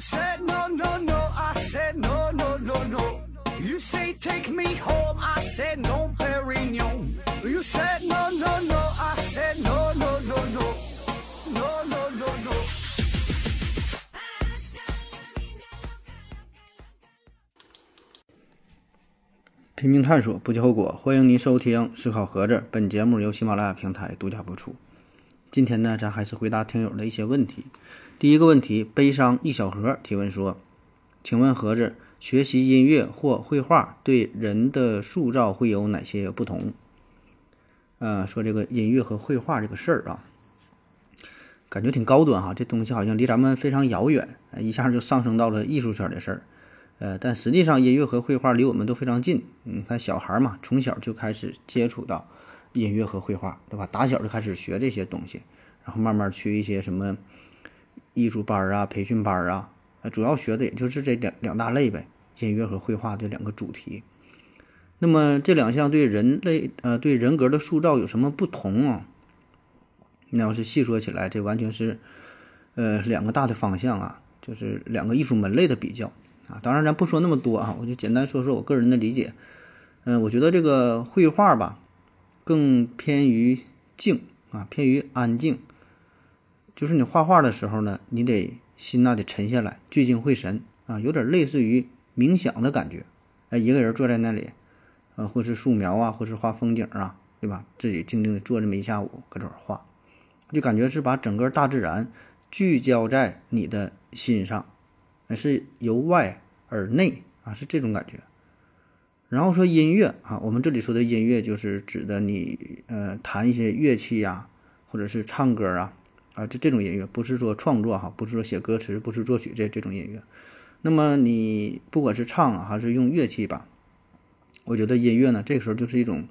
said no no no, I said no no no no. You say take me home, I said no, Perignon. You said no no no, I said no no no no, no no no no. 拼命探索，不计后果。欢迎您收听《思考盒子》，本节目由喜马拉雅平台独家播出。今天呢，咱还是回答听友的一些问题。第一个问题，悲伤一小盒提问说：“请问盒子，学习音乐或绘画对人的塑造会有哪些不同？”呃，说这个音乐和绘画这个事儿啊，感觉挺高端哈，这东西好像离咱们非常遥远，一下就上升到了艺术圈的事儿。呃，但实际上音乐和绘画离我们都非常近。你看小孩嘛，从小就开始接触到音乐和绘画，对吧？打小就开始学这些东西，然后慢慢去一些什么艺术班啊、培训班啊，主要学的也就是这两两大类呗，音乐和绘画这两个主题。那么这两项对人类呃对人格的塑造有什么不同啊？那要是细说起来，这完全是呃两个大的方向啊，就是两个艺术门类的比较。啊，当然咱不说那么多啊，我就简单说说我个人的理解。嗯，我觉得这个绘画吧，更偏于静啊，偏于安静。就是你画画的时候呢，你得心呐得沉下来，聚精会神啊，有点类似于冥想的感觉。哎，一个人坐在那里，呃，或是素描啊，或是画风景啊，对吧？自己静静的坐这么一下午，搁这儿画，就感觉是把整个大自然聚焦在你的心上。是由外而内啊，是这种感觉。然后说音乐啊，我们这里说的音乐就是指的你呃弹一些乐器呀，或者是唱歌啊啊，这这种音乐不是说创作哈，不是说写歌词，不是作曲这这种音乐。那么你不管是唱啊，还是用乐器吧，我觉得音乐呢，这个时候就是一种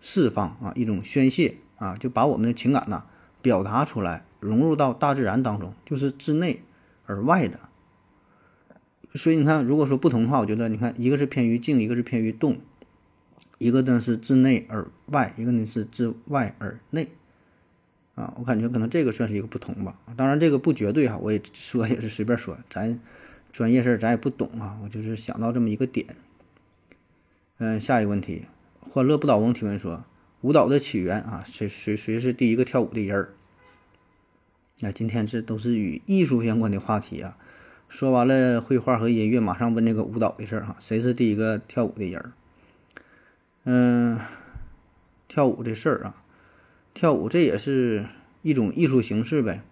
释放啊，一种宣泄啊，就把我们的情感呐表达出来，融入到大自然当中，就是自内而外的。所以你看，如果说不同的话，我觉得你看，一个是偏于静，一个是偏于动，一个呢是自内而外，一个呢是自外而内，啊，我感觉可能这个算是一个不同吧。当然这个不绝对哈，我也说也是随便说，咱专业事儿咱也不懂啊，我就是想到这么一个点。嗯，下一个问题，欢乐不倒翁提问说，舞蹈的起源啊，谁谁谁是第一个跳舞的人儿？那今天这都是与艺术相关的话题啊。说完了绘画和音乐，马上问这个舞蹈的事儿哈，谁是第一个跳舞的人儿？嗯，跳舞这事儿啊，跳舞这也是一种艺术形式呗。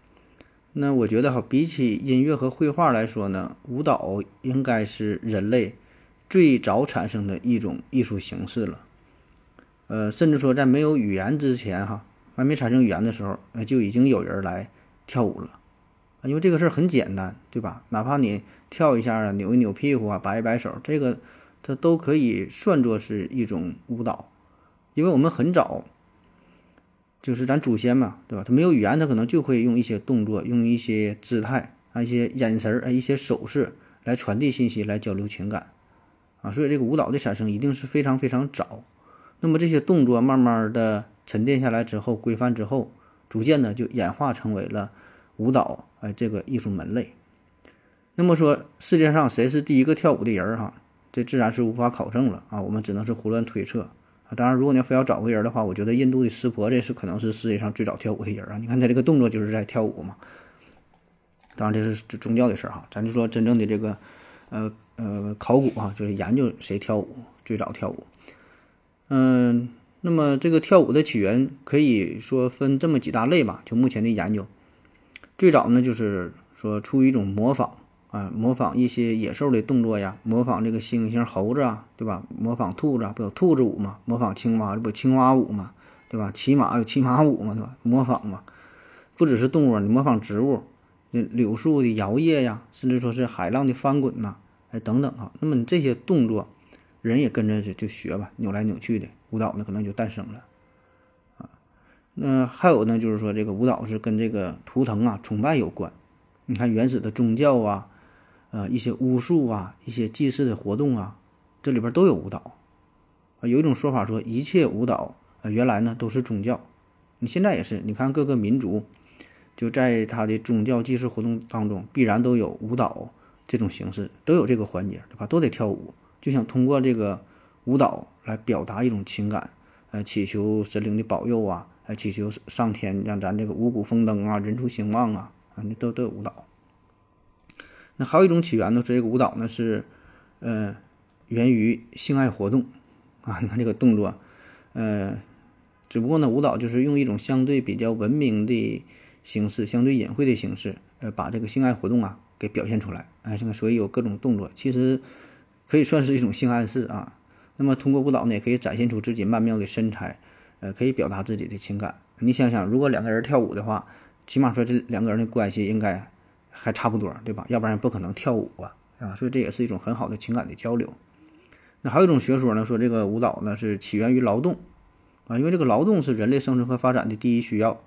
那我觉得哈，比起音乐和绘画来说呢，舞蹈应该是人类最早产生的一种艺术形式了。呃，甚至说在没有语言之前哈，还没产生语言的时候，就已经有人来跳舞了。因为这个事儿很简单，对吧？哪怕你跳一下啊，扭一扭屁股啊，摆一摆手，这个它都可以算作是一种舞蹈。因为我们很早，就是咱祖先嘛，对吧？他没有语言，他可能就会用一些动作、用一些姿态、啊一些眼神儿、啊一些手势来传递信息、来交流情感啊。所以这个舞蹈的产生一定是非常非常早。那么这些动作慢慢的沉淀下来之后，规范之后，逐渐的就演化成为了舞蹈。哎，这个艺术门类，那么说世界上谁是第一个跳舞的人儿哈？这自然是无法考证了啊，我们只能是胡乱推测啊。当然，如果你要非要找个人的话，我觉得印度的湿婆这是可能是世界上最早跳舞的人啊。你看他这个动作就是在跳舞嘛。当然这是宗教的事儿哈，咱就说真正的这个呃呃考古啊，就是研究谁跳舞最早跳舞。嗯，那么这个跳舞的起源可以说分这么几大类吧，就目前的研究。最早呢，就是说出于一种模仿啊，模仿一些野兽的动作呀，模仿这个猩猩、猴子啊，对吧？模仿兔子啊，不有兔子舞嘛？模仿青蛙，这不青蛙舞嘛？对吧？骑马有骑马舞嘛？对吧？模仿嘛，不只是动物，你模仿植物，柳树的摇曳呀，甚至说是海浪的翻滚呐，哎等等啊。那么你这些动作，人也跟着就就学吧，扭来扭去的舞蹈呢，可能就诞生了。那还有呢，就是说这个舞蹈是跟这个图腾啊、崇拜有关。你看原始的宗教啊，呃，一些巫术啊、一些祭祀的活动啊，这里边都有舞蹈。啊，有一种说法说，一切舞蹈啊，原来呢都是宗教。你现在也是，你看各个民族就在他的宗教祭祀活动当中，必然都有舞蹈这种形式都有这个环节，对吧？都得跳舞，就想通过这个舞蹈来表达一种情感，呃，祈求神灵的保佑啊，还祈求上天让咱这个五谷丰登啊，人畜兴旺啊，啊，那都都有舞蹈。那还有一种起源呢，是这个舞蹈呢是，呃，源于性爱活动啊。你看这个动作，呃，只不过呢，舞蹈就是用一种相对比较文明的形式，相对隐晦的形式，呃，把这个性爱活动啊给表现出来。哎，这个所以有各种动作，其实可以算是一种性暗示啊。那么通过舞蹈呢，也可以展现出自己曼妙的身材，呃，可以表达自己的情感。你想想，如果两个人跳舞的话，起码说这两个人的关系应该。还差不多，对吧？要不然不可能跳舞啊，啊，所以这也是一种很好的情感的交流。那还有一种学说呢，说这个舞蹈呢是起源于劳动啊，因为这个劳动是人类生存和发展的第一需要，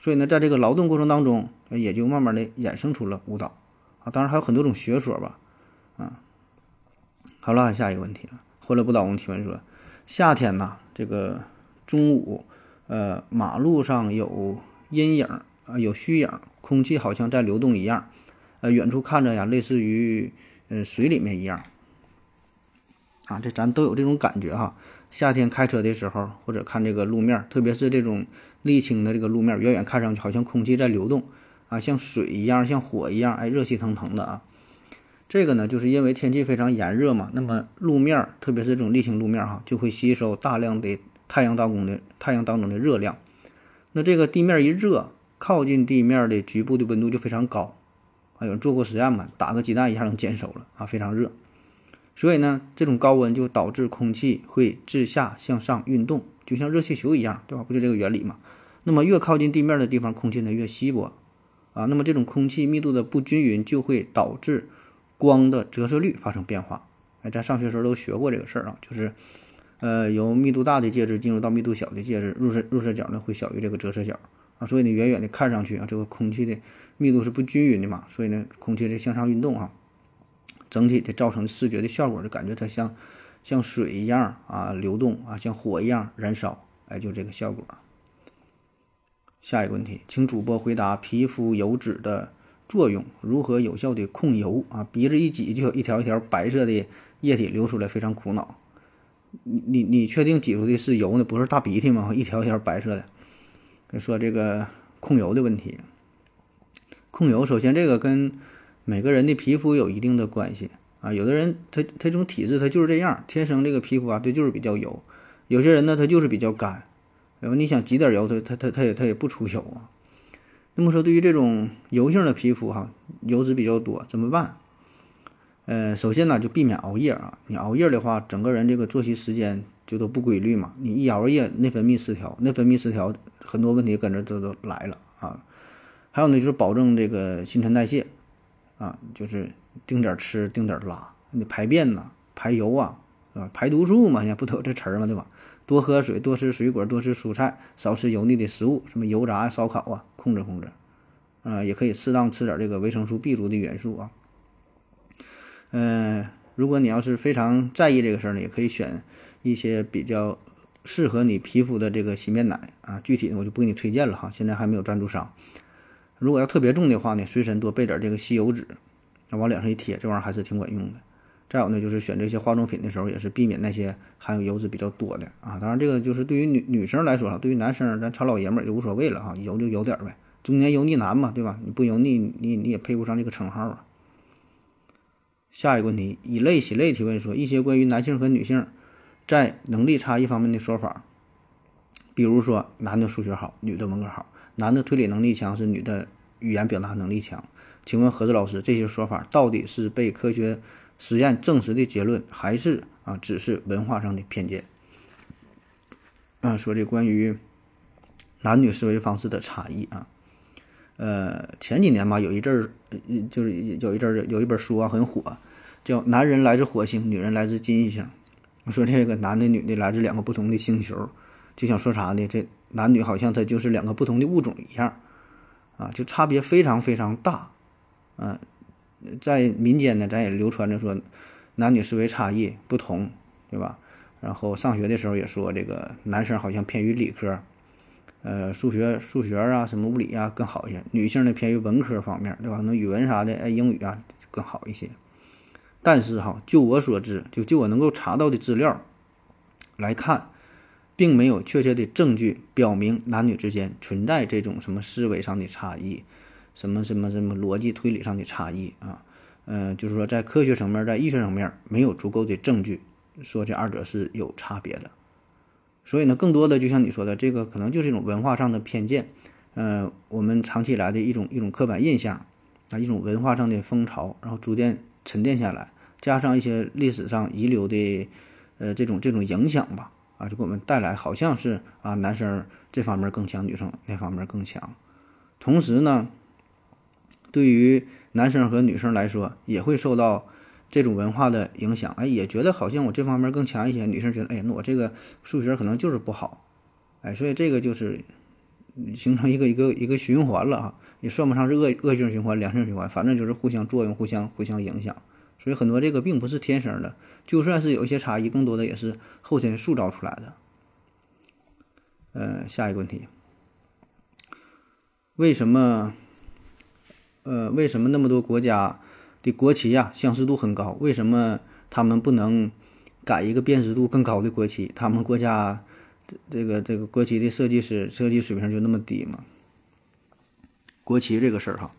所以呢，在这个劳动过程当中，也就慢慢的衍生出了舞蹈啊。当然还有很多种学说吧，啊。好了，下一个问题了，欢乐不倒翁提问说，夏天呐，这个中午，呃，马路上有阴影啊，有虚影。空气好像在流动一样，呃，远处看着呀，类似于呃水里面一样，啊，这咱都有这种感觉哈。夏天开车的时候，或者看这个路面，特别是这种沥青的这个路面，远远看上去好像空气在流动，啊，像水一样，像火一样，哎，热气腾腾的啊。这个呢，就是因为天气非常炎热嘛，那么路面，特别是这种沥青路面哈，就会吸收大量的太阳当中的太阳当中的热量，那这个地面一热。靠近地面的局部的温度就非常高，啊，有人做过实验嘛？打个鸡蛋一下能煎熟了啊，非常热。所以呢，这种高温就导致空气会自下向上运动，就像热气球一样，对吧？不就这个原理嘛？那么越靠近地面的地方，空气呢越稀薄，啊，那么这种空气密度的不均匀就会导致光的折射率发生变化。哎，咱上学时候都学过这个事儿啊，就是，呃，由密度大的介质进入到密度小的介质，入射入射角呢会小于这个折射角。啊，所以呢，远远的看上去啊，这个空气的密度是不均匀的嘛，所以呢，空气在向上运动啊，整体的造成视觉的效果就感觉它像像水一样啊流动啊，像火一样燃烧，哎，就这个效果。下一个问题，请主播回答皮肤油脂的作用，如何有效的控油啊？鼻子一挤就有一条一条白色的液体流出来，非常苦恼。你你你确定挤出的是油呢？不是大鼻涕吗？一条一条白色的。说这个控油的问题，控油首先这个跟每个人的皮肤有一定的关系啊。有的人他他这种体质他就是这样，天生这个皮肤啊，他就是比较油；有些人呢，他就是比较干。然后你想挤点油，他他他他也他也不出油啊。那么说，对于这种油性的皮肤哈，油脂比较多怎么办？呃，首先呢，就避免熬夜啊。你熬夜的话，整个人这个作息时间就都不规律嘛。你一熬夜，内分泌失调，内分泌失调。很多问题跟着都都来了啊，还有呢，就是保证这个新陈代谢啊，就是定点吃，定点拉，你排便呐，排油啊，啊，排毒素嘛，现在不都有这词儿嘛，对吧？多喝水，多吃水果，多吃蔬菜，少吃油腻的食物，什么油炸、烧烤啊，控制控制啊，也可以适当吃点这个维生素 B 族的元素啊。嗯，如果你要是非常在意这个事儿呢，也可以选一些比较。适合你皮肤的这个洗面奶啊，具体的我就不给你推荐了哈，现在还没有赞助商。如果要特别重的话呢，随身多备点这个吸油纸，那往脸上一贴，这玩意儿还是挺管用的。再有呢，就是选这些化妆品的时候，也是避免那些含有油脂比较多的啊。当然，这个就是对于女女生来说哈，对于男生咱糙老爷们儿就无所谓了哈，油就油点儿呗，中年油腻男嘛，对吧？你不油腻，你你也配不上这个称号啊。下一个问题，以类洗类提问说，一些关于男性和女性。在能力差异方面的说法，比如说男的数学好，女的文科好；男的推理能力强，是女的语言表达能力强。请问何子老师，这些说法到底是被科学实验证实的结论，还是啊只是文化上的偏见？啊，说这关于男女思维方式的差异啊，呃，前几年吧，有一阵儿，就是有一阵儿有一本书啊很火，叫《男人来自火星，女人来自金星》。说这个男的女的来自两个不同的星球，就想说啥呢？这男女好像他就是两个不同的物种一样，啊，就差别非常非常大，啊，在民间呢，咱也流传着说男女思维差异不同，对吧？然后上学的时候也说这个男生好像偏于理科，呃，数学数学啊，什么物理啊更好一些，女性呢偏于文科方面，对吧？那语文啥的，哎，英语啊更好一些。但是哈，就我所知，就就我能够查到的资料来看，并没有确切的证据表明男女之间存在这种什么思维上的差异，什么什么什么逻辑推理上的差异啊。嗯，就是说在科学层面，在医学层面没有足够的证据说这二者是有差别的。所以呢，更多的就像你说的，这个可能就是一种文化上的偏见，呃，我们长期以来的一种一种刻板印象啊，一种文化上的风潮，然后逐渐沉淀下来，加上一些历史上遗留的呃这种这种影响吧，啊，就给我们带来好像是啊男生这方面更强，女生那方面更强。同时呢，对于男生和女生来说，也会受到。这种文化的影响，哎，也觉得好像我这方面更强一些。女生觉得，哎，那我这个数学可能就是不好，哎，所以这个就是形成一个一个一个循环了啊，也算不上是恶恶性循环、良性循环，反正就是互相作用、互相互相影响。所以很多这个并不是天生的，就算是有一些差异，更多的也是后天塑造出来的。呃，下一个问题，为什么？呃，为什么那么多国家？的国旗呀，相似度很高，为什么他们不能改一个辨识度更高的国旗？他们国家这这个这个国旗的设计师设计水平就那么低吗？国旗这个事儿哈，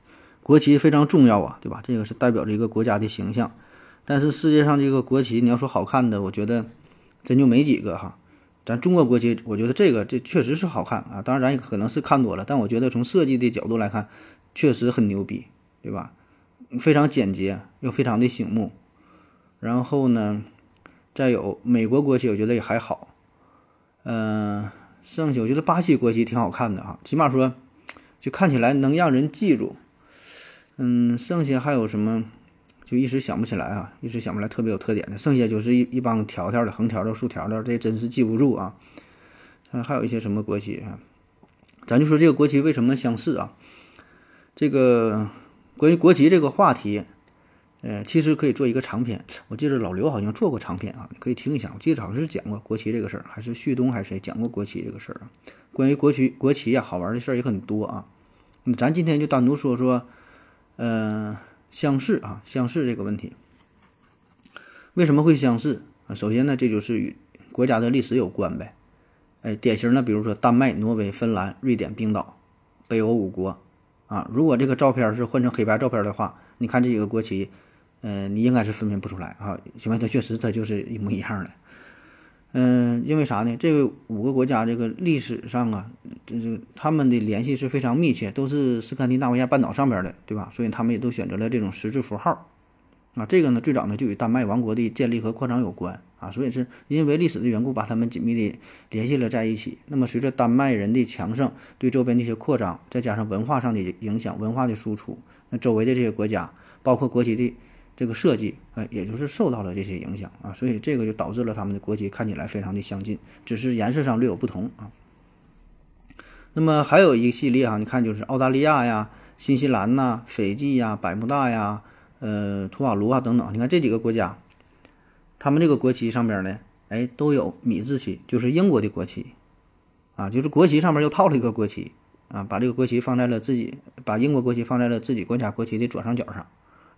国旗非常重要啊，对吧？这个是代表着一个国家的形象。但是世界上这个国旗，你要说好看的，我觉得真就没几个哈。咱中国国旗，我觉得这个这确实是好看啊。当然，咱也可能是看多了，但我觉得从设计的角度来看，确实很牛逼，对吧？非常简洁又非常的醒目，然后呢，再有美国国旗，我觉得也还好，嗯，剩下我觉得巴西国旗挺好看的啊，起码说就看起来能让人记住，嗯，剩下还有什么就一时想不起来啊，一时想不来特别有特点的，剩下就是一一帮条条的、横条的、竖条的，这真是记不住啊。嗯，还有一些什么国旗啊，咱就说这个国旗为什么相似啊，这个。关于国旗这个话题，呃，其实可以做一个长篇。我记得老刘好像做过长篇啊，可以听一下。我记得好像是讲过国旗这个事儿，还是旭东还是谁讲过国旗这个事儿啊？关于国旗，国旗呀，好玩的事儿也很多啊。咱今天就单独说说，呃，相似啊，相似这个问题，为什么会相似啊？首先呢，这就是与国家的历史有关呗。哎，典型的，比如说丹麦、挪威、芬兰、瑞典、冰岛、北欧五国。啊，如果这个照片是换成黑白照片的话，你看这几个国旗，嗯，你应该是分辨不出来啊，因为它确实它就是一模一样的。嗯，因为啥呢？这个五个国家这个历史上啊，这这他们的联系是非常密切，都是斯堪的纳维亚半岛上边的，对吧？所以他们也都选择了这种十字符号。啊，这个呢，最早呢就与丹麦王国的建立和扩张有关。啊，所以是因为历史的缘故，把他们紧密的联系了在一起。那么，随着丹麦人的强盛，对周边的一些扩张，再加上文化上的影响、文化的输出，那周围的这些国家，包括国旗的这个设计，啊，也就是受到了这些影响啊。所以这个就导致了他们的国旗看起来非常的相近，只是颜色上略有不同啊。那么还有一系列啊，你看就是澳大利亚呀、新西兰呐、斐济呀、百慕大呀、呃、图瓦卢啊等等，你看这几个国家。他们这个国旗上边呢，哎，都有米字旗，就是英国的国旗，啊，就是国旗上面又套了一个国旗，啊，把这个国旗放在了自己，把英国国旗放在了自己国家国旗的左上角上，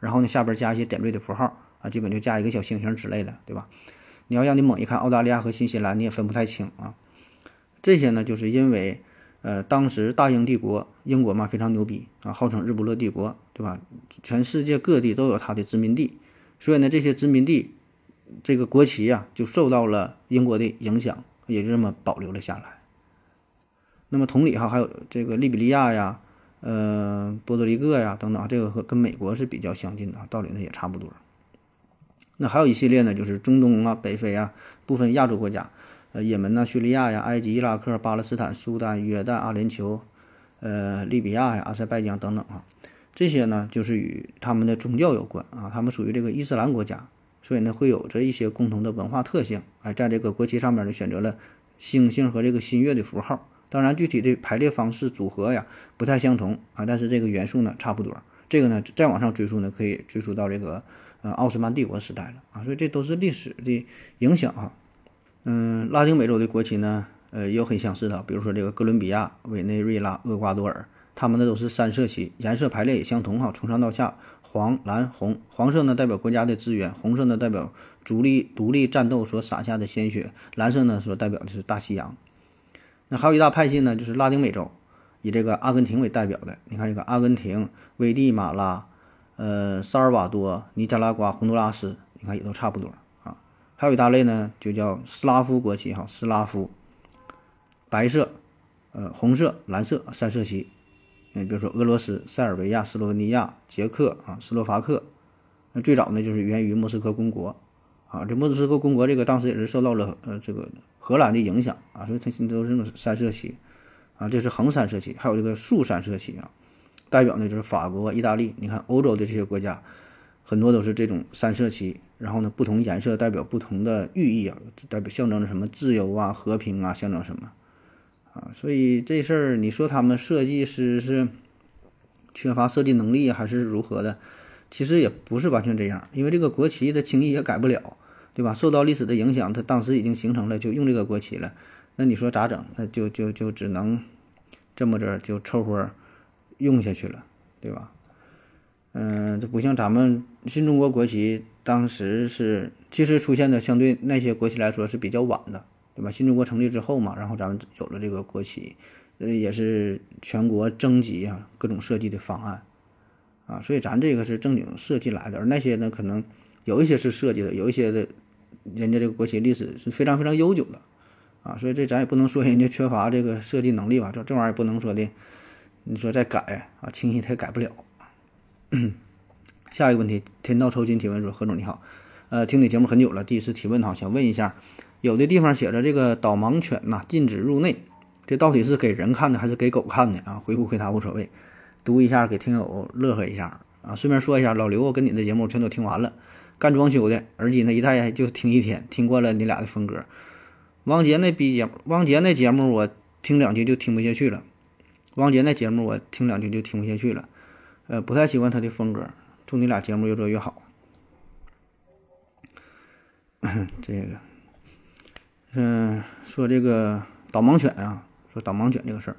然后呢，下边加一些点缀的符号，啊，基本就加一个小星星之类的，对吧？你要让你猛一看澳大利亚和新西兰，你也分不太清啊。这些呢，就是因为，呃，当时大英帝国，英国嘛非常牛逼啊，号称日不落帝国，对吧？全世界各地都有它的殖民地，所以呢，这些殖民地。这个国旗呀，就受到了英国的影响，也就这么保留了下来。那么同理哈，还有这个利比利亚呀，呃，波多黎各呀等等，这个和跟美国是比较相近的，道理呢也差不多。那还有一系列呢，就是中东啊、北非啊、部分亚洲国家，呃，也门呐、叙利亚呀、埃及、伊拉克、巴勒斯坦、苏丹、约旦、阿联酋，呃，利比亚呀、阿塞拜疆等等啊，这些呢，就是与他们的宗教有关啊，他们属于这个伊斯兰国家。所以呢，会有着一些共同的文化特性，哎，在这个国旗上面呢，选择了星星和这个新月的符号。当然，具体的排列方式组合呀，不太相同啊，但是这个元素呢，差不多。这个呢，再往上追溯呢，可以追溯到这个呃奥斯曼帝国时代了啊。所以这都是历史的影响啊。嗯，拉丁美洲的国旗呢，呃，也有很相似的，比如说这个哥伦比亚、委内瑞拉、厄瓜多尔、它们呢都是三色旗，颜色排列也相同哈，从上到下黄、蓝、红。黄色呢代表国家的资源，红色呢代表独立独立战斗所洒下的鲜血，蓝色呢所代表的是大西洋。那还有一大派系呢，就是拉丁美洲，以这个阿根廷为代表的。你看这个阿根廷、危地马拉、呃萨尔瓦多、尼加拉瓜、洪都拉斯，你看也都差不多啊。还有一大类呢，就叫斯拉夫国旗哈，斯拉夫，白色、呃红色、蓝色三色旗。嗯，比如说俄罗斯、塞尔维亚、斯洛文尼亚、捷克啊、斯洛伐克。那最早呢，就是源于莫斯科公国啊。这莫斯科公国这个当时也是受到了呃这个荷兰的影响啊，所以它现在都是那种三色旗啊。这是横三色旗，还有这个竖三色旗啊，代表呢就是法国、意大利。你看欧洲的这些国家。很多都是这种三色旗，然后呢，不同颜色代表不同的寓意啊，代表象征着什么自由啊、和平啊，象征什么啊？所以这事儿，你说他们设计师是缺乏设计能力还是如何的？其实也不是完全这样，因为这个国旗它轻易也改不了，对吧？受到历史的影响，它当时已经形成了，就用这个国旗了。那你说咋整？那就就就只能这么着就凑合用下去了，对吧？嗯，这不像咱们新中国国旗，当时是其实出现的相对那些国旗来说是比较晚的，对吧？新中国成立之后嘛，然后咱们有了这个国旗，呃，也是全国征集啊各种设计的方案，啊，所以咱这个是正经设计来的，而那些呢，可能有一些是设计的，有一些的，人家这个国旗历史是非常非常悠久的，啊，所以这咱也不能说人家缺乏这个设计能力吧？这这玩意儿也不能说的，你说再改啊，轻易他也改不了。下一个问题，天道酬勤提问说：何总你好，呃，听你节目很久了，第一次提问哈，想问一下，有的地方写着这个导盲犬呐禁止入内，这到底是给人看的还是给狗看的啊？回不回答无所谓，读一下给听友乐呵一下啊。顺便说一下，老刘我跟你的节目全都听完了，干装修的，耳机呢一戴就听一天，听惯了你俩的风格。王杰那逼节目，王杰那节目我听两句就听不下去了，王杰那节目我听两句就听不下去了。呃，不太喜欢他的风格。祝你俩节目越做越好。这个，嗯，说这个导盲犬啊，说导盲犬这个事儿。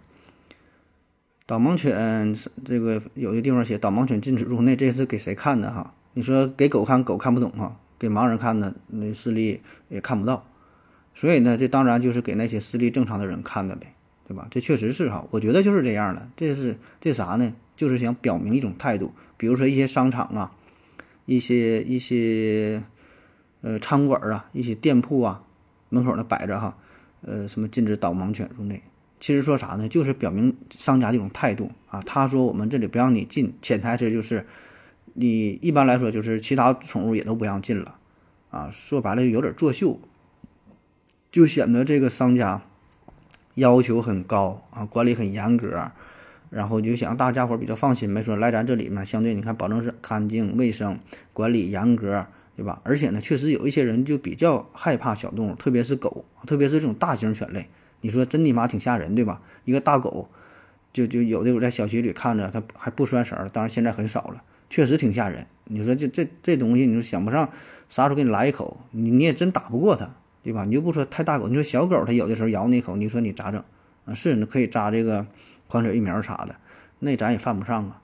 导盲犬这个有的地方写导盲犬禁止入内，这是给谁看的哈？你说给狗看，狗看不懂哈；给盲人看呢，那视力也看不到。所以呢，这当然就是给那些视力正常的人看的呗，对吧？这确实是哈，我觉得就是这样的。这是这啥呢？就是想表明一种态度，比如说一些商场啊，一些一些呃餐馆啊，一些店铺啊，门口呢摆着哈，呃什么禁止导盲犬入内。其实说啥呢？就是表明商家的一种态度啊。他说我们这里不让你进，潜台词就是你一般来说就是其他宠物也都不让进了啊。说白了有点作秀，就显得这个商家要求很高啊，管理很严格。然后就想让大家伙比较放心呗，说来咱这里嘛，相对你看保证是干净卫生、管理严格，对吧？而且呢，确实有一些人就比较害怕小动物，特别是狗，特别是这种大型犬类。你说真尼玛挺吓人，对吧？一个大狗，就就有的时候在小区里看着它还不拴绳，当然现在很少了，确实挺吓人。你说这这这东西，你说想不上啥时候给你来一口，你你也真打不过它，对吧？你就不说太大狗，你说小狗它有的时候咬你一口，你说你咋整啊？是，那可以扎这个。狂犬疫苗啥的，那咱也犯不上啊。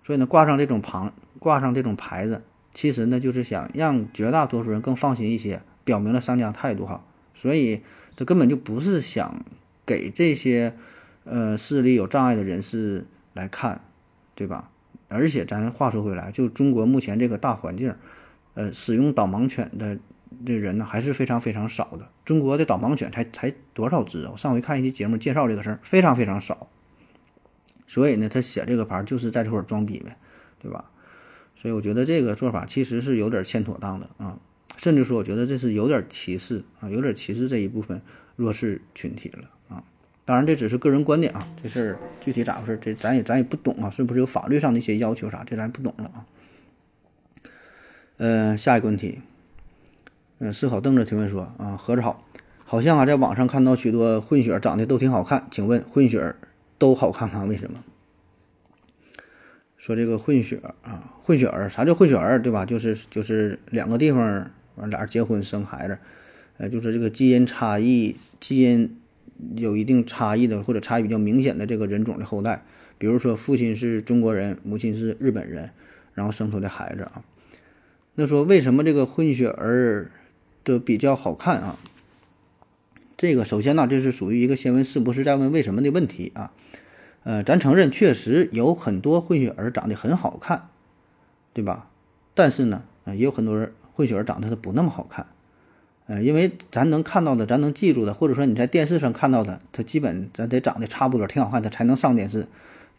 所以呢，挂上这种旁，挂上这种牌子，其实呢就是想让绝大多数人更放心一些，表明了商家态度哈。所以这根本就不是想给这些呃视力有障碍的人士来看，对吧？而且咱话说回来，就中国目前这个大环境，呃，使用导盲犬的这人呢还是非常非常少的。中国的导盲犬才才多少只啊？我上回看一期节目介绍这个事儿，非常非常少。所以呢，他写这个牌就是在这块装逼呗，对吧？所以我觉得这个做法其实是有点欠妥当的啊，甚至说我觉得这是有点歧视啊，有点歧视这一部分弱势群体了啊。当然这只是个人观点啊，这事儿具体咋回事，这咱也咱也不懂啊，是不是有法律上的一些要求啥？这咱不懂了啊。嗯，下一个问题，嗯，思考凳子提问说啊，何子好，好像啊，在网上看到许多混血长得都挺好看，请问混血？都好看吗？为什么？说这个混血啊，混血儿，啥叫混血儿，对吧？就是就是两个地方完俩结婚生孩子，呃，就是这个基因差异，基因有一定差异的或者差异比较明显的这个人种的后代，比如说父亲是中国人，母亲是日本人，然后生出的孩子啊。那说为什么这个混血儿的比较好看啊？这个首先呢，这是属于一个先问是不是再问为什么的问题啊。呃，咱承认确实有很多混血儿长得很好看，对吧？但是呢，啊，也有很多人混血儿长得他不那么好看。呃，因为咱能看到的，咱能记住的，或者说你在电视上看到的，他基本咱得长得差不多，挺好看，他才能上电视。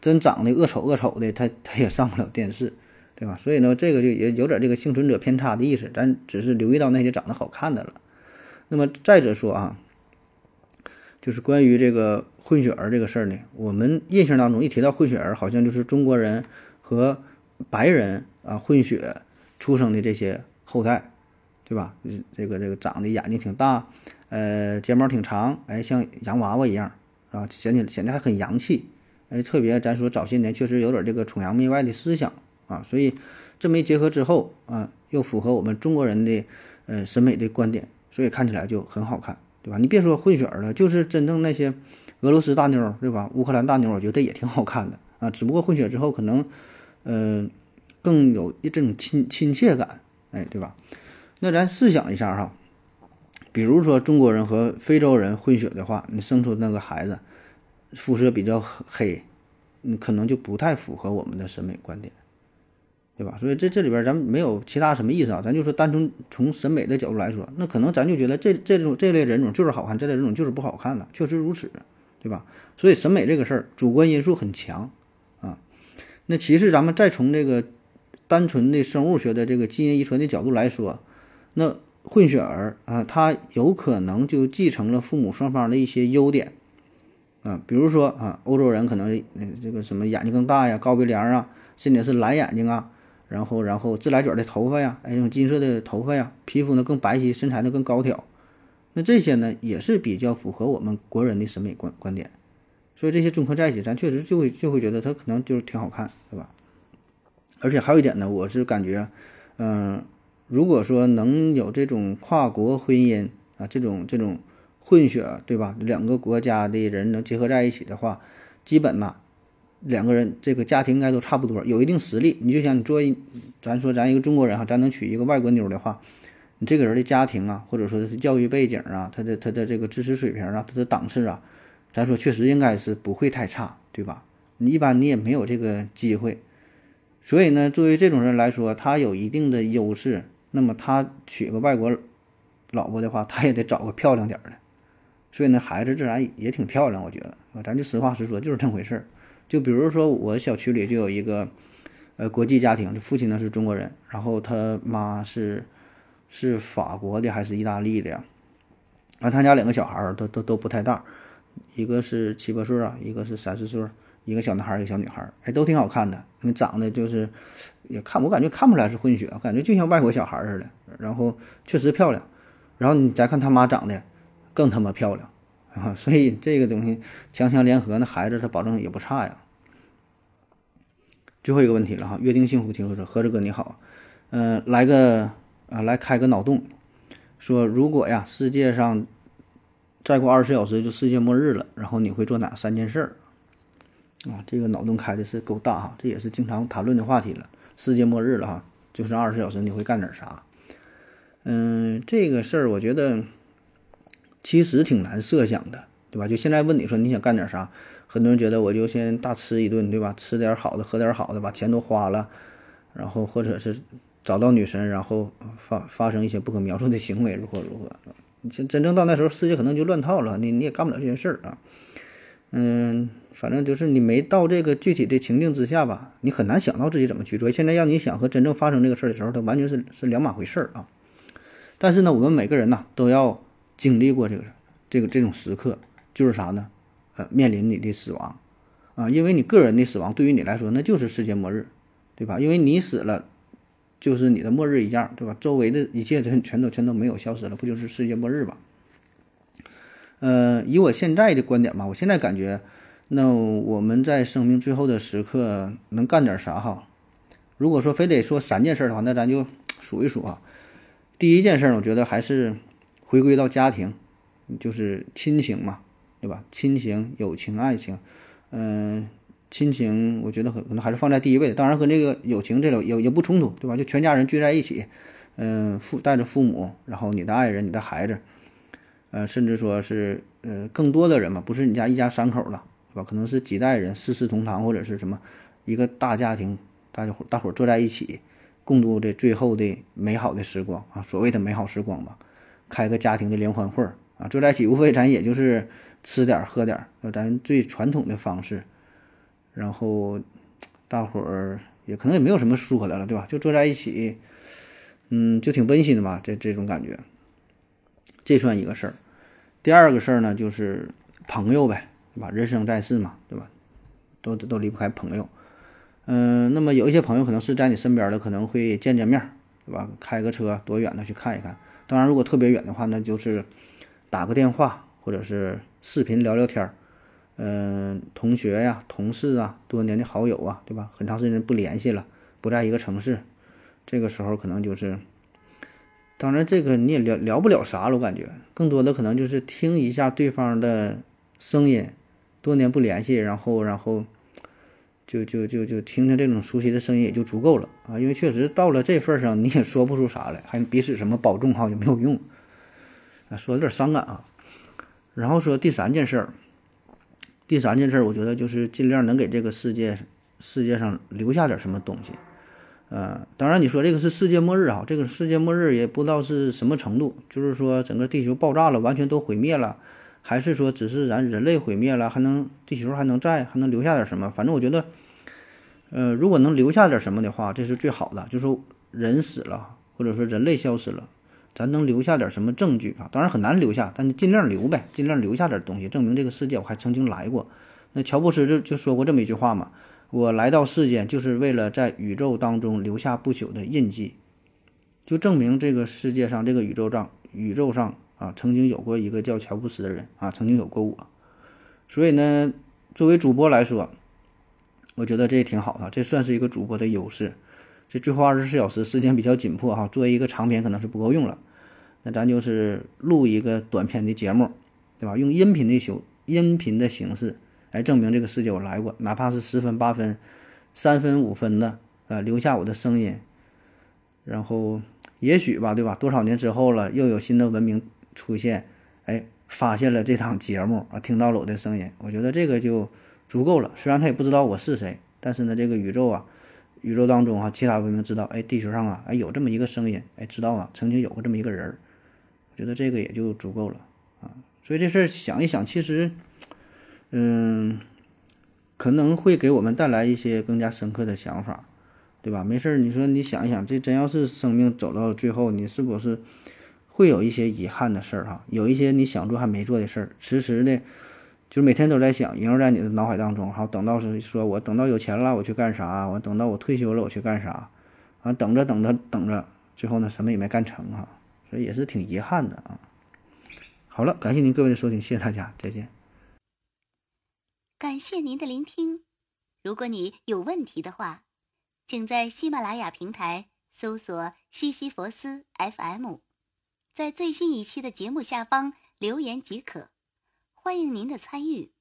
真长得恶丑恶丑的，他他也上不了电视，对吧？所以呢，这个就也有点这个幸存者偏差的意思，咱只是留意到那些长得好看的了。那么再者说啊。就是关于这个混血儿这个事儿呢，我们印象当中一提到混血儿，好像就是中国人和白人啊混血出生的这些后代，对吧？这个这个长得眼睛挺大，呃，睫毛挺长，哎，像洋娃娃一样，啊，显得显得还很洋气，哎，特别咱说早些年确实有点这个崇洋媚外的思想啊，所以这么一结合之后啊，又符合我们中国人的呃审美的观点，所以看起来就很好看。对吧？你别说混血儿了，就是真正那些俄罗斯大妞，对吧？乌克兰大妞，我觉得也挺好看的啊。只不过混血之后可能，呃，更有这种亲亲切感，哎，对吧？那咱试想一下哈，比如说中国人和非洲人混血的话，你生出那个孩子肤色比较黑，你可能就不太符合我们的审美观点。对吧？所以这这里边咱们没有其他什么意思啊，咱就说单纯从审美的角度来说，那可能咱就觉得这这种这类人种就是好看，这类人种就是不好看的，确实如此，对吧？所以审美这个事儿主观因素很强啊。那其次咱们再从这个单纯的生物学的这个基因遗传的角度来说，那混血儿啊，他有可能就继承了父母双方的一些优点啊，比如说啊，欧洲人可能这个什么眼睛更大呀，高鼻梁啊，甚至是蓝眼睛啊。然后，然后自来卷的头发呀，哎，用金色的头发呀，皮肤呢更白皙，身材呢更高挑，那这些呢也是比较符合我们国人的审美观观点，所以这些综合在一起，咱确实就会就会觉得他可能就是挺好看，对吧？而且还有一点呢，我是感觉，嗯，如果说能有这种跨国婚姻啊，这种这种混血，对吧？两个国家的人能结合在一起的话，基本呢。两个人这个家庭应该都差不多，有一定实力。你就想你作为，咱说咱一个中国人哈，咱能娶一个外国妞的话，你这个人的家庭啊，或者说是教育背景啊，他的他的这个知识水平啊，他的档次啊，咱说确实应该是不会太差，对吧？你一般你也没有这个机会，所以呢，作为这种人来说，他有一定的优势。那么他娶个外国老婆的话，他也得找个漂亮点的，所以呢，孩子自然也挺漂亮，我觉得啊，咱就实话实说，就是这么回事儿。就比如说，我小区里就有一个，呃，国际家庭，这父亲呢是中国人，然后他妈是是法国的还是意大利的呀？完，他家两个小孩儿都都都不太大，一个是七八岁啊，一个是三四岁，一个小男孩儿，一个小女孩儿，哎，都挺好看的。那长得就是也看，我感觉看不出来是混血，感觉就像外国小孩儿似的。然后确实漂亮，然后你再看他妈长得更他妈漂亮啊！所以这个东西强强联合，那孩子他保证也不差呀。最后一个问题了哈，约定幸福听说说，何志哥你好，嗯，来个啊，来开个脑洞，说如果呀，世界上再过二十四小时就世界末日了，然后你会做哪三件事儿？啊，这个脑洞开的是够大哈，这也是经常谈论的话题了。世界末日了哈，就剩二十四小时，你会干点啥？嗯，这个事儿我觉得其实挺难设想的，对吧？就现在问你说你想干点啥？很多人觉得我就先大吃一顿，对吧？吃点好的，喝点好的，把钱都花了，然后或者是找到女神，然后发发生一些不可描述的行为，如何如何？你真真正到那时候，世界可能就乱套了，你你也干不了这件事儿啊。嗯，反正就是你没到这个具体的情境之下吧，你很难想到自己怎么去做。现在让你想和真正发生这个事儿的时候，它完全是是两码回事儿啊。但是呢，我们每个人呢都要经历过这个这个这种时刻，就是啥呢？呃，面临你的死亡，啊，因为你个人的死亡对于你来说那就是世界末日，对吧？因为你死了，就是你的末日一样，对吧？周围的一切全全都全都没有消失了，不就是世界末日吧？呃，以我现在的观点吧，我现在感觉，那我们在生命最后的时刻能干点啥哈？如果说非得说三件事的话，那咱就数一数啊。第一件事，我觉得还是回归到家庭，就是亲情嘛。对吧？亲情、友情、爱情，嗯，亲情，我觉得可可能还是放在第一位的。当然和这个友情这种也也不冲突，对吧？就全家人聚在一起，嗯，父带着父母，然后你的爱人、你的孩子，呃，甚至说是呃更多的人嘛，不是你家一家三口了，对吧？可能是几代人四世同堂，或者是什么一个大家庭，大家伙大伙坐在一起，共度这最后的美好的时光啊，所谓的美好时光吧，开个家庭的联欢会儿啊，坐在一起无非咱也就是吃点喝点，咱最传统的方式。然后，大伙儿也可能也没有什么说的了，对吧？就坐在一起，嗯，就挺温馨的吧，这这种感觉。这算一个事儿。第二个事儿呢，就是朋友呗，对吧？人生在世嘛，对吧？都都离不开朋友。嗯，那么有一些朋友可能是在你身边的，可能会见见面，对吧？开个车多远的去看一看。当然，如果特别远的话，那就是打个电话或者是视频聊聊天儿。嗯，同学呀，同事啊，多年的好友啊，对吧？很长时间不联系了，不在一个城市，这个时候可能就是，当然这个你也聊聊不了啥了，我感觉更多的可能就是听一下对方的声音，多年不联系，然后然后就就就就听听这种熟悉的声音也就足够了啊，因为确实到了这份上你也说不出啥来，还彼此什么保重哈也没有用，啊，说有点伤感啊。然后说第三件事儿。第三件事儿，我觉得就是尽量能给这个世界世界上留下点什么东西。呃，当然你说这个是世界末日啊，这个世界末日也不知道是什么程度，就是说整个地球爆炸了，完全都毁灭了，还是说只是咱人类毁灭了，还能地球还能在，还能留下点什么？反正我觉得，呃，如果能留下点什么的话，这是最好的。就说人死了，或者说人类消失了。咱能留下点什么证据啊？当然很难留下，但你尽量留呗，尽量留下点东西，证明这个世界我还曾经来过。那乔布斯就就说过这么一句话嘛：“我来到世间就是为了在宇宙当中留下不朽的印记，就证明这个世界上这个宇宙上宇宙上啊曾经有过一个叫乔布斯的人啊，曾经有过我。所以呢，作为主播来说，我觉得这也挺好的，这算是一个主播的优势。”这最后二十四小时时间比较紧迫哈，作为一个长篇可能是不够用了，那咱就是录一个短片的节目，对吧？用音频的形音频的形式来证明这个世界我来过，哪怕是十分八分、三分五分的，呃，留下我的声音，然后也许吧，对吧？多少年之后了，又有新的文明出现，哎，发现了这档节目啊，听到了我的声音，我觉得这个就足够了。虽然他也不知道我是谁，但是呢，这个宇宙啊。宇宙当中啊，其他文明知道，哎，地球上啊，哎，有这么一个声音，哎，知道啊，曾经有过这么一个人儿，我觉得这个也就足够了啊。所以这事儿想一想，其实，嗯，可能会给我们带来一些更加深刻的想法，对吧？没事儿，你说你想一想，这真要是生命走到最后，你是不是会有一些遗憾的事儿哈？有一些你想做还没做的事儿，迟迟的。就每天都在想，萦绕在你的脑海当中。好，等到是说我等到有钱了，我去干啥？我等到我退休了，我去干啥？啊，等着等着等着，最后呢，什么也没干成哈，所以也是挺遗憾的啊。好了，感谢您各位的收听，谢谢大家，再见。感谢您的聆听。如果你有问题的话，请在喜马拉雅平台搜索“西西弗斯 FM”，在最新一期的节目下方留言即可。欢迎您的参与，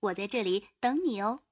我在这里等你哦。